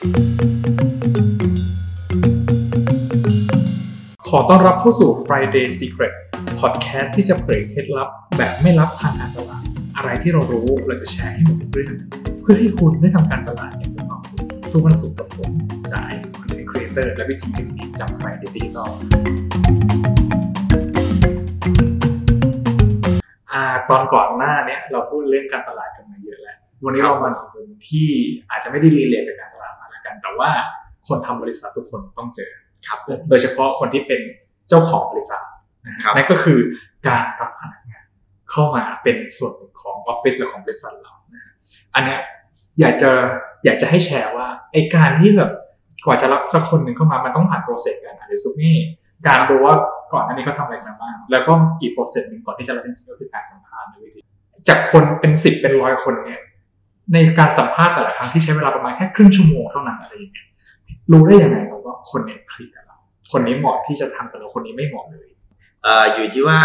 ขอต้อนรับเข้าสู่ Friday Secret Podcast ที่จะเผยเคล็ดลับแบบไม่ลับทางการตลาด อะไรที่เรารู้เราจะแชร์ให้หมดทุกเรื่อง เพื่อให้คุณได้ทำการตลาดอย่างมีความสุขทุกวันศุกร์กับผมจ่าย content creator และวิธีการดีจาก Friday Digital ตอนก่อนหน้าเนี้ยเราพูดเรื่องการตลาดกันมาเยอะแล้ว วันนี้เรามาถึงที่อาจจะไม่ได้ relate กับการ วกันแต่ว่าคนทำบริษัททุกคนต้องเจอครับโดยเฉพาะคนที่เป็นเจ้าของบริษัทนะฮะครับนั่นก็คือการรับพนักงานเข้ามาเป็นส่วนหนึ่งของออฟฟิศหรือของบริษัทเรานะฮะอันเนี้ยอยากจะอยากจะให้แชร์ว่าไอการที่แบบกว่าจะรับสักคนหนึ่งเข้ามามันต้องผ่าน process การอ่านเรซูเม่การดูว่าก่อนอันนี้เขาทำอะไรมาบ้างแล้วก็อีก process หนึ่งก่อนที่จะรับจริงๆก็คือการสัมภาษณ์ในวิธีจากคนเป็นสิบเป็นร้อยคนเนี่ย ในการสัมภาษณ์แต่ละครั้งที่ใช้เวลาประมาณแค่ครึ่งชั่วโมงเท่านั้นอะไรอย่างเงี้ยรู้ได้ยังไงครับว่าคนเนี่ยคลิกกับเราคนนี้เหมาะที่จะทำกับเราคนนี้ไม่เหมาะเลยเอ่ออยู่ที่ว่า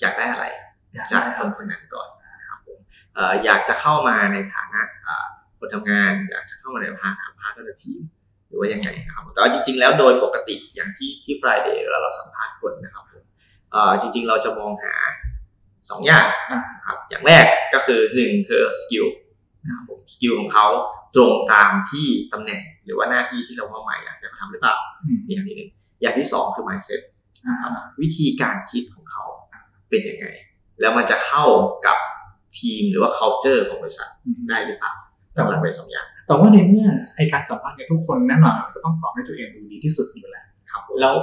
อยากได้อะไรอยากจากได้คนคนนั้นก่อนนะครับผมเอ่ออยากจะเข้ามาในฐานะเอ่อคนทำงานอยากจะเข้ามาในฐานะ partner ทีมหรือว่ายังไงนะครับแต่ว่าจริง ๆ แล้วโดยปกติอย่างที่ที่ Friday เวลาเราสัมภาษณ์คนนะครับผมเอ่อจริง ๆ เราจะมองหาสองอย่างอ่านะครับอย่างแรก ก็คือหนึ่งคือ skill นะครับผม skill ของเขาตรงตามที่ตำแหน่งหรือว่าหน้าที่ที่เรามอบหมายอยากจะมาทำหรือเปล่าอืมนี่อย่างที่หนึ่งอย่างที่สองคือ mindset อ่าครับวิธีการคิดของเขาเป็นยังไง แล้วมันจะเข้ากับทีมหรือว่า culture ของบริษัทอืมได้หรือเปล่าต้องหลักไปสองอย่าง แต่ว่าในเมื่อไอการสัมภาษณ์เนี่ยทุกคนแน่นอนก็ต้องตอบให้ตัวเองดูดีที่สุดอยู่แล้วครับผมแล้ว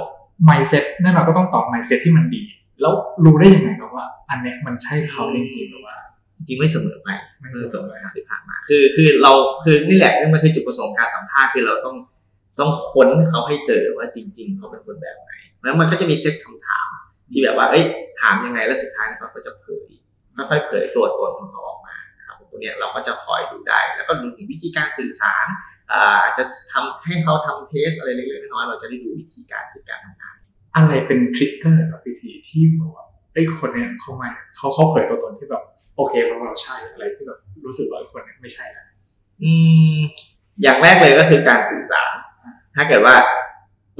mindset แน่นอนก็ต้องตอบ mindset ที่มันดี แล้วรู้ได้ยังไงครับว่า อันเนี้ยมันใช่เขาจริงๆหรือว่า จริงๆไม่เสมอไปไม่ไม่เสเสมมออไปไปที่ผ่านมา คือคือเราคือนี่แหละนี่มันคือจุดประสงค์การสัมภาษณ์คือเราต้องต้องค้นเขาให้เจอว่าจริง ๆ เขาเป็นคนแบบไหนแล้วมันก็จะมีเซตคำถาม ที่แบบว่าเอ้ยถามยังไงแล้วสุดท้ายเขาก็จะเผยค่อยๆเผยตัวตนของเขาออกมานะครับตรงเนี้ยเราก็จะคอยดูได้ แล้วก็ดูถึงวิธีการสื่อสารอ่าอาจจะทำให้เขาทำเทสอะไรเล็กๆน้อยๆเราจะได้ดูวิธีการจิตการทำงานอะไรเป็นทริกเกอร์กับวิธีที่บอกว่าไอ้ยคนเนี้ยเขามาเขาเขาเผยตัวตนที่แบบ โอเคเราเราใช่อะไรที่แบบรู้สึกว่าคนนี้ยไม่ใช่แล้วอืมอย่างแรกเลยก็คือการสื่อสารถ้าเกิดว่า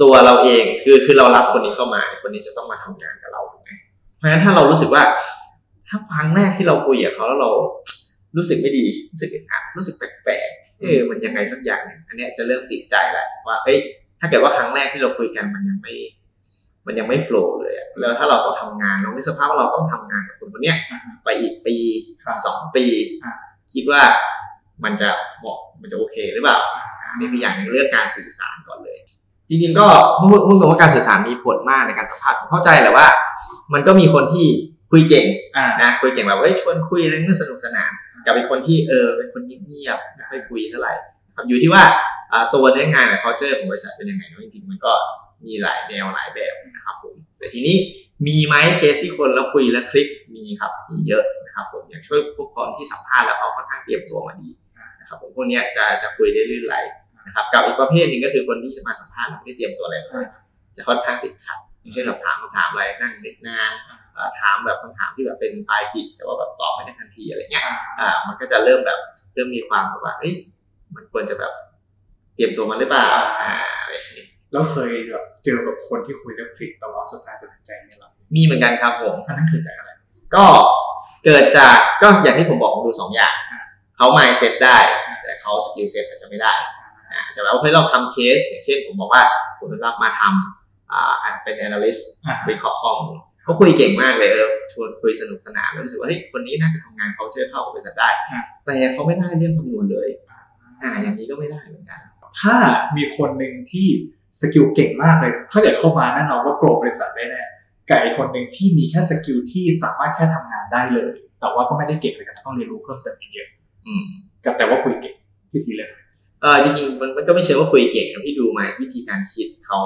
ตัวเราเองคือคือเรารับคนนี้เข้ามา คนนี้จะต้องมาทำงานกับเราถูกไหมเพราะฉะนั้นถ้าเรารู้สึกว่า ถ้าครั้งแรกที่เราคุยกับเขาแล้วเรารู้สึกไม่ดีรู้สึกอึดอัดรู้สึกแปลกๆเออมันยังไงสักอย่างหนึ่งอันนี้จะเริ่มติดใจแล้วว่าเอ้ยถ้าเกิดว่าครั้งแรกที่เราคุยกันมันยังไม่ มันยังไม่โฟล์เลยอะแล้วถ้าเราต้องทำงานเราในกสภาพว่าเราต้องทำงานกับคนคนเนี้ยอ่าฮะไปอีกปีครับสองปีอ่าคิดว่ามันจะเหมาะมันจะโอเคหรือเปล่าอันนี้คืออย่างหนึ่งเรื่องการสื่อสารก่อนเลย จริงๆก็พูดพูดตรงว่าการสื่อสารมีผลมากในการสัมภาษณ์ผมเข้าใจแหละว่า มันก็มีคนที่คุยเก่งอ่านะคุยเก่งแบบเอ้ยชวนคุยอะไรเรื่องสนุกสนาน กับอีกคนที่เออเป็นคนเงียบๆไม่ค่อยคุยเท่าไหร่ครับอยู่ที่ว่าอ่าตัวเนื้องานกับ culture ของบริษัทเป็นยังไงเนอะจริงๆมันก็ มีหลายแนวหลายแบบนะครับผมแต่ทีนี้มีไหมเคสที่คนแล้วคุยแล้วคลิกมีครับมีเยอะนะครับผมอย่างช่วยพวกคนที่สัมภาษณ์แล้วเขาค่อนข้างเตรียมตัวมาดีนะครับผมพวกเนี้ยจะจะคุยได้ลื่นไหลนะครับกับอีกประเภทหนึ่งก็คือคนที่จะมาสัมภาษณ์แล้วไม่ได้เตรียมตัวอะไรเลยจะค่อนข้างติดขัดอย่างเช่นเราถามคำถามอะไรนั่งนึกนานเอ่อถามแบบคำถามที่แบบเป็นปลายปิด แต่ว่าแบบตอบไม่ได้ทันทีอะไรเงี้ยอ่ามันก็จะเริ่มแบบเริ่มมีความแบบว่าเอ้ยมันควรจะแบบเตรียมตัวมาหรือเปล่าอ่าอะไรอย่างงี้ แล้วเคยแบบเจอแบบคนที่คุยแล้วคลิกแต่ว่าสุดท้ายตัดสินใจไม่รับมีเหมือนกันครับผมอันนั้นเกิดจากอะไร ก็เกิดจากก็อย่างที่ผมบอกผมดูสองอย่างเขา mindset ได้ แต่เขา skill set อาจจะไม่ได้อ่าอาจจะแบบว่าเฮ้ยเราทำเคส อย่างเช่นผมบอกว่าผมรับมาทำอ่าเป็น analyst อ่าวิเคราะห์ข้อมูลเขาคุยเก่งมากเลยเออชวนคุยสนุกสนานแล้วรู้สึกว่าเฮ้ยคนนี้น่าจะทำงานเขาเชื่อเข้ากับบริษัทได้ แต่เขาไม่ได้เรื่องคำนวณเลย อ่าอย่างนี้ก็ไม่ได้เหมือนกัน ถ้ามีคนหนึ่งที่ skill เก่งมากเลย ถ้าเกิดเข้ามาแน่นอนว่า grow บริษัทได้แน่กับอีกคนหนึ่งที่มีแค่ skill ที่สามารถแค่ทำงานได้เลย แต่ว่าก็ไม่ได้เก่งเลยกันต้องเรียนรู้เพิ่มเติมอีกเยอะอืมกับแต่ว่าคุยเก่งพิธีเลยเออจริงๆมันมันก็ไม่เชิงว่าคุยเก่งนะพี่ดูมาวิธีการคิดเขา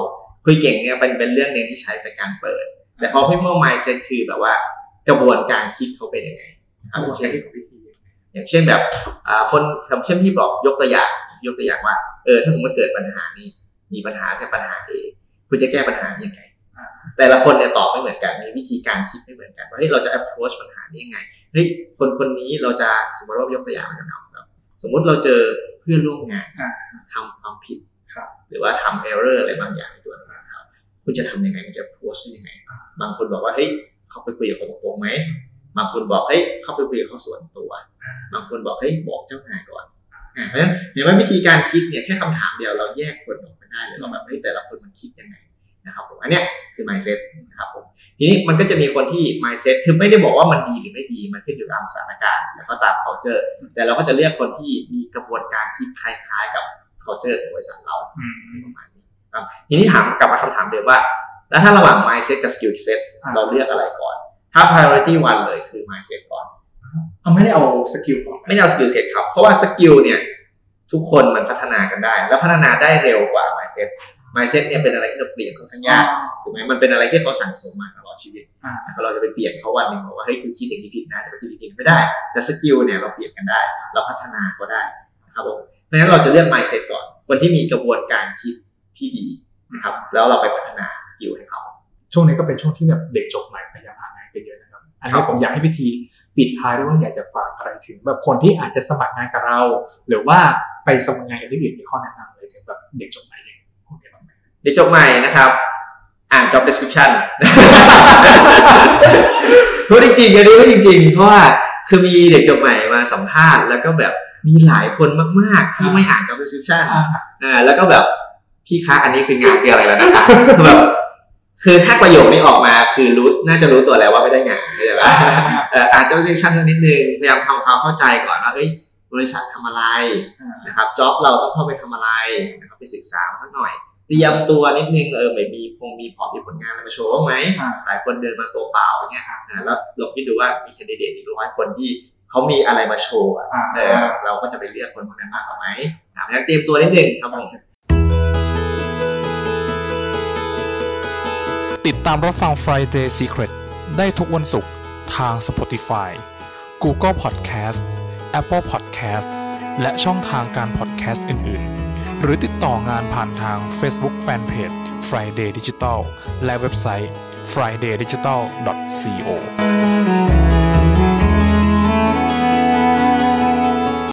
คุยเก่งเนี่ยเป็นเป็นเรื่องหนึ่งที่ใช้เป็นการเปิด แต่พอพี่เมื่อ mindset คือแบบว่ากระบวนการคิดเขาเป็นยังไงครับอย่างใช้เช่นที่ของพิธีอย่างเช่นแบบอ่าคนอย่างเช่นที่บอกยกตัวอย่างยกตัวอย่างว่าเออถ้าสมมติเกิดปัญหานี้ มีปัญหาจากปัญหา A คุณจะแก้ปัญหายังไงอ่าแต่ละคนเนี่ยตอบไม่เหมือนกัน มีวิธีการคิดไม่เหมือนกันว่าเฮ้ยเราจะ approach ปัญหานี้ยังไงเฮ้ยคนคนนี้เราจะสมมติว่ายกตัวอย่างนะครับแบบสมมติเราเจอเพื่อนร่วมงานอ่าทำความผิดครับหรือว่าทำเออร์เรอร์อะไรบางอย่างในตัวนั้นครับคุณจะทำยังไงคุณจะโพสต์ยังไง บางคนบอกว่าเฮ้ยเขาไปคุยกับเขาตรงๆไหมบางคนบอกเฮ้ยเขาไปคุยกับเขาส่วนตัว บางคนบอกเฮ้ยบอกเจ้านายก่อนอ่า เพราะฉะนั้นเห็นว่าวิธีการคิดเนี่ยแค่คำถามเดียวเราแยกคนออกมาได้เลยว่าแบบเฮ้ยแต่ละคนมันคิดยังไงนะครับผมอันเนี้ยคือ mindset นะครับผมทีนี้มันก็จะมีคนที่ mindset คือไม่ได้บอกว่ามันดีหรือไม่ดี มันขึ้นอยู่ตามสถานการณ์แล้วก็ตาม culture แต่เราก็จะเลือกคนที่มีกระบวนการคิดคล้ายๆ กับ culture ของบริษัทเราประมาณนี้ครับทีนี้ถามกลับมาคำถามเดิมว่า แล้วถ้าระหว่าง mindset กับ skill set เราเลือกอะไรก่อน ถ้า priority one เลยคือ mindset ก่อน เอาไม่ได้เอาสกิลก่อนไม่ได้เอา skill set ครับเพราะว่า skill เนี่ยทุกคนมันพัฒนากันได้ แล้วพัฒนาได้เร็วกว่า mindset mindset เนี่ยเป็นอะไรที่เราเปลี่ยนค่อนข้างยากถูกไหมมันเป็นอะไรที่เขาสั่งสมมาตลอดชีวิตอ่าเราจะไปเปลี่ยนเขาวันหนึ่งบอกว่าเฮ้ยคุณคิดอย่างนี้ผิดนะจะไปคิดอย่างนี้ผิดไม่ได้แต่ skill เนี่ยเราเปลี่ยนกันได้ เราพัฒนาก็ได้นะครับผมเพราะฉะนั้นเราจะเลือก mindset ก่อน คนที่มีกระบวนการคิดที่ดีนะครับแล้วเราไปพัฒนา skill ให้เขาช่วงนี้ก็เป็นช่วงที่แบบเด็กจบใหม่พยายามหางานกันเยอะนะครับอันนี้ครับผมอยากให้พิธี ปิดท้ายด้วยว่าอยากจะฝากอะไรถึงแบบคนที่อาจจะสมัครงานกับเรา หรือว่าไปสมัครงานกับที่อื่นมีข้อแนะนำอะไรถึงแบบเด็กจบใหม่อย่างพวกนี้บ้างไหมเด็กจบใหม่นะครับ อ่าน job description พูดจริงๆอันนี้พูดจริงๆ เพราะว่าคือมีเด็กจบใหม่มาสัมภาษณ์แล้วก็แบบมีหลายคนมากๆ ที่ไม่อ่าน job description อ่าอ่าแล้วก็แบบพี่คะอันนี้คืองานคืออะไรแล้วนะคะคือแบบ คือถ้าประโยคนี้ออกมาคือรู้น่าจะรู้ตัวแล้วว่าไม่ได้งานเข้าใจปะเอ่ออ่าน job description สักนิดนึงพยายามทำความเข้าใจก่อนว่าเอ้ยบริษัททำอะไรอ่านะครับจ็อบเราต้องเข้าไปทำอะไรนะครับไปศึกษามาสักหน่อยเตรียมตัวนิดนึงเออไม่มีพงมีพอร์ตมีผลงานอะไรมาโชว์บ้างไหมอ่าหลายคนเดินมาตัวเปล่าเนี่ยอ่าแล้วลองคิดดูว่ามีแคนดิเดตอีกร้อยคนที่เขามีอะไรมาโชว์อะอ่าเออเราก็จะไปเลือกคนพวกนั้นมากกว่าไหมอ่าเพราะฉะนั้นเตรียมตัวนิดนึงครับผม ติดตามรับฟัง Friday Secret ได้ทุกวันศุกร์ทาง Spotify Google Podcast Apple Podcast และช่องทางการ podcast อื่น ๆ หรือติดต่องานผ่านทาง Facebook Fanpage Friday Digital และเว็บไซต์ fridaydigital.co